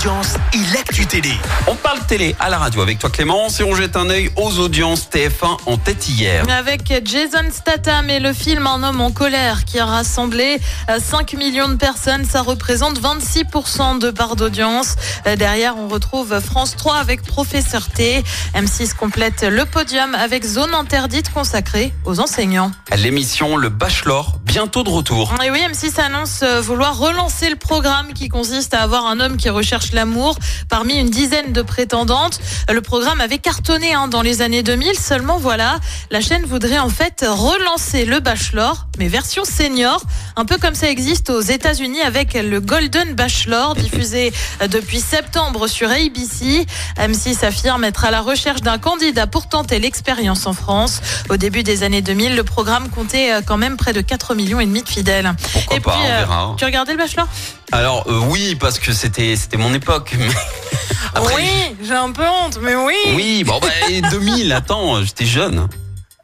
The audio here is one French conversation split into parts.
audiences et l'actu télé. On parle télé à la radio avec toi Clémence et on jette un œil aux audiences TF1 en tête hier. Avec Jason Statham et le film Un homme en colère qui a rassemblé euh, 5 millions de personnes, ça représente 26% de part d'audience. Euh, Derrière, on retrouve France 3 avec Professeur T. M6 complète le podium avec Zone interdite consacrée aux enseignants. L'émission Le Bachelor, bientôt de retour. Et oui, M6 annonce euh, vouloir relancer le programme qui consiste à avoir un homme qui recherche l'amour parmi une dizaine de prétendantes. Le programme avait cartonné hein, dans les années 2000, seulement voilà, la chaîne voudrait en fait relancer le Bachelor, mais version senior, un peu comme ça existe aux États-Unis avec le Golden Bachelor, diffusé euh, depuis septembre sur ABC. M6 affirme être à la recherche d'un candidat pour tenter l'expérience en France. Au début des années 2000, le programme comptait euh, quand même près de 4 millions et demi de fidèles. Pourquoi et pas, puis, on euh, verra. tu regardais le Bachelor? Alors euh, oui, parce que c'était c'était mon époque. Après, Oui, j'ai un peu honte, mais oui. Oui, bon bah 2000, attends, j'étais jeune.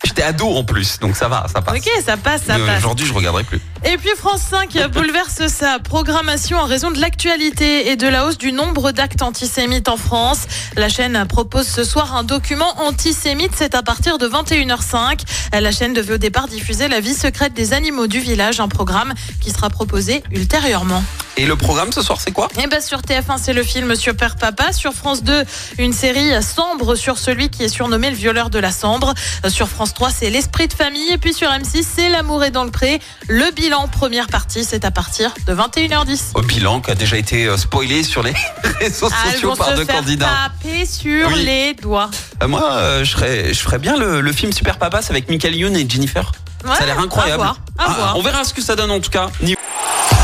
J'étais ado en plus, donc ça va, ça passe. Ok, ça passe, ça Mais passe. Aujourd'hui, je regarderai plus. Et puis France 5 bouleverse sa programmation en raison de l'actualité et de la hausse du nombre d'actes antisémites en France. La chaîne propose ce soir un document antisémite, c'est à partir de 21h05. La chaîne devait au départ diffuser la vie secrète des animaux du village, un programme qui sera proposé ultérieurement. Et le programme ce soir, c'est quoi? Et ben sur TF1, c'est le film Super Papa. Sur France 2, une série sombre sur celui qui est surnommé le violeur de la Sambre. Euh, Sur France 3, c'est l'esprit de famille. Et puis sur M6, c'est l'amour est dans le pré. Le bilan, première partie, c'est à partir de 21h10. Au bilan qui a déjà été euh, spoilé sur les réseaux Ah, sociaux par deux candidats. taper sur Oui. les doigts. Euh, moi, euh, je, ferais, je ferais bien le, le film Super Papa, c'est avec Michael Youn et Jennifer. ça a l'air incroyable. À voir, à Ah, voir. On verra ce que ça donne en tout cas.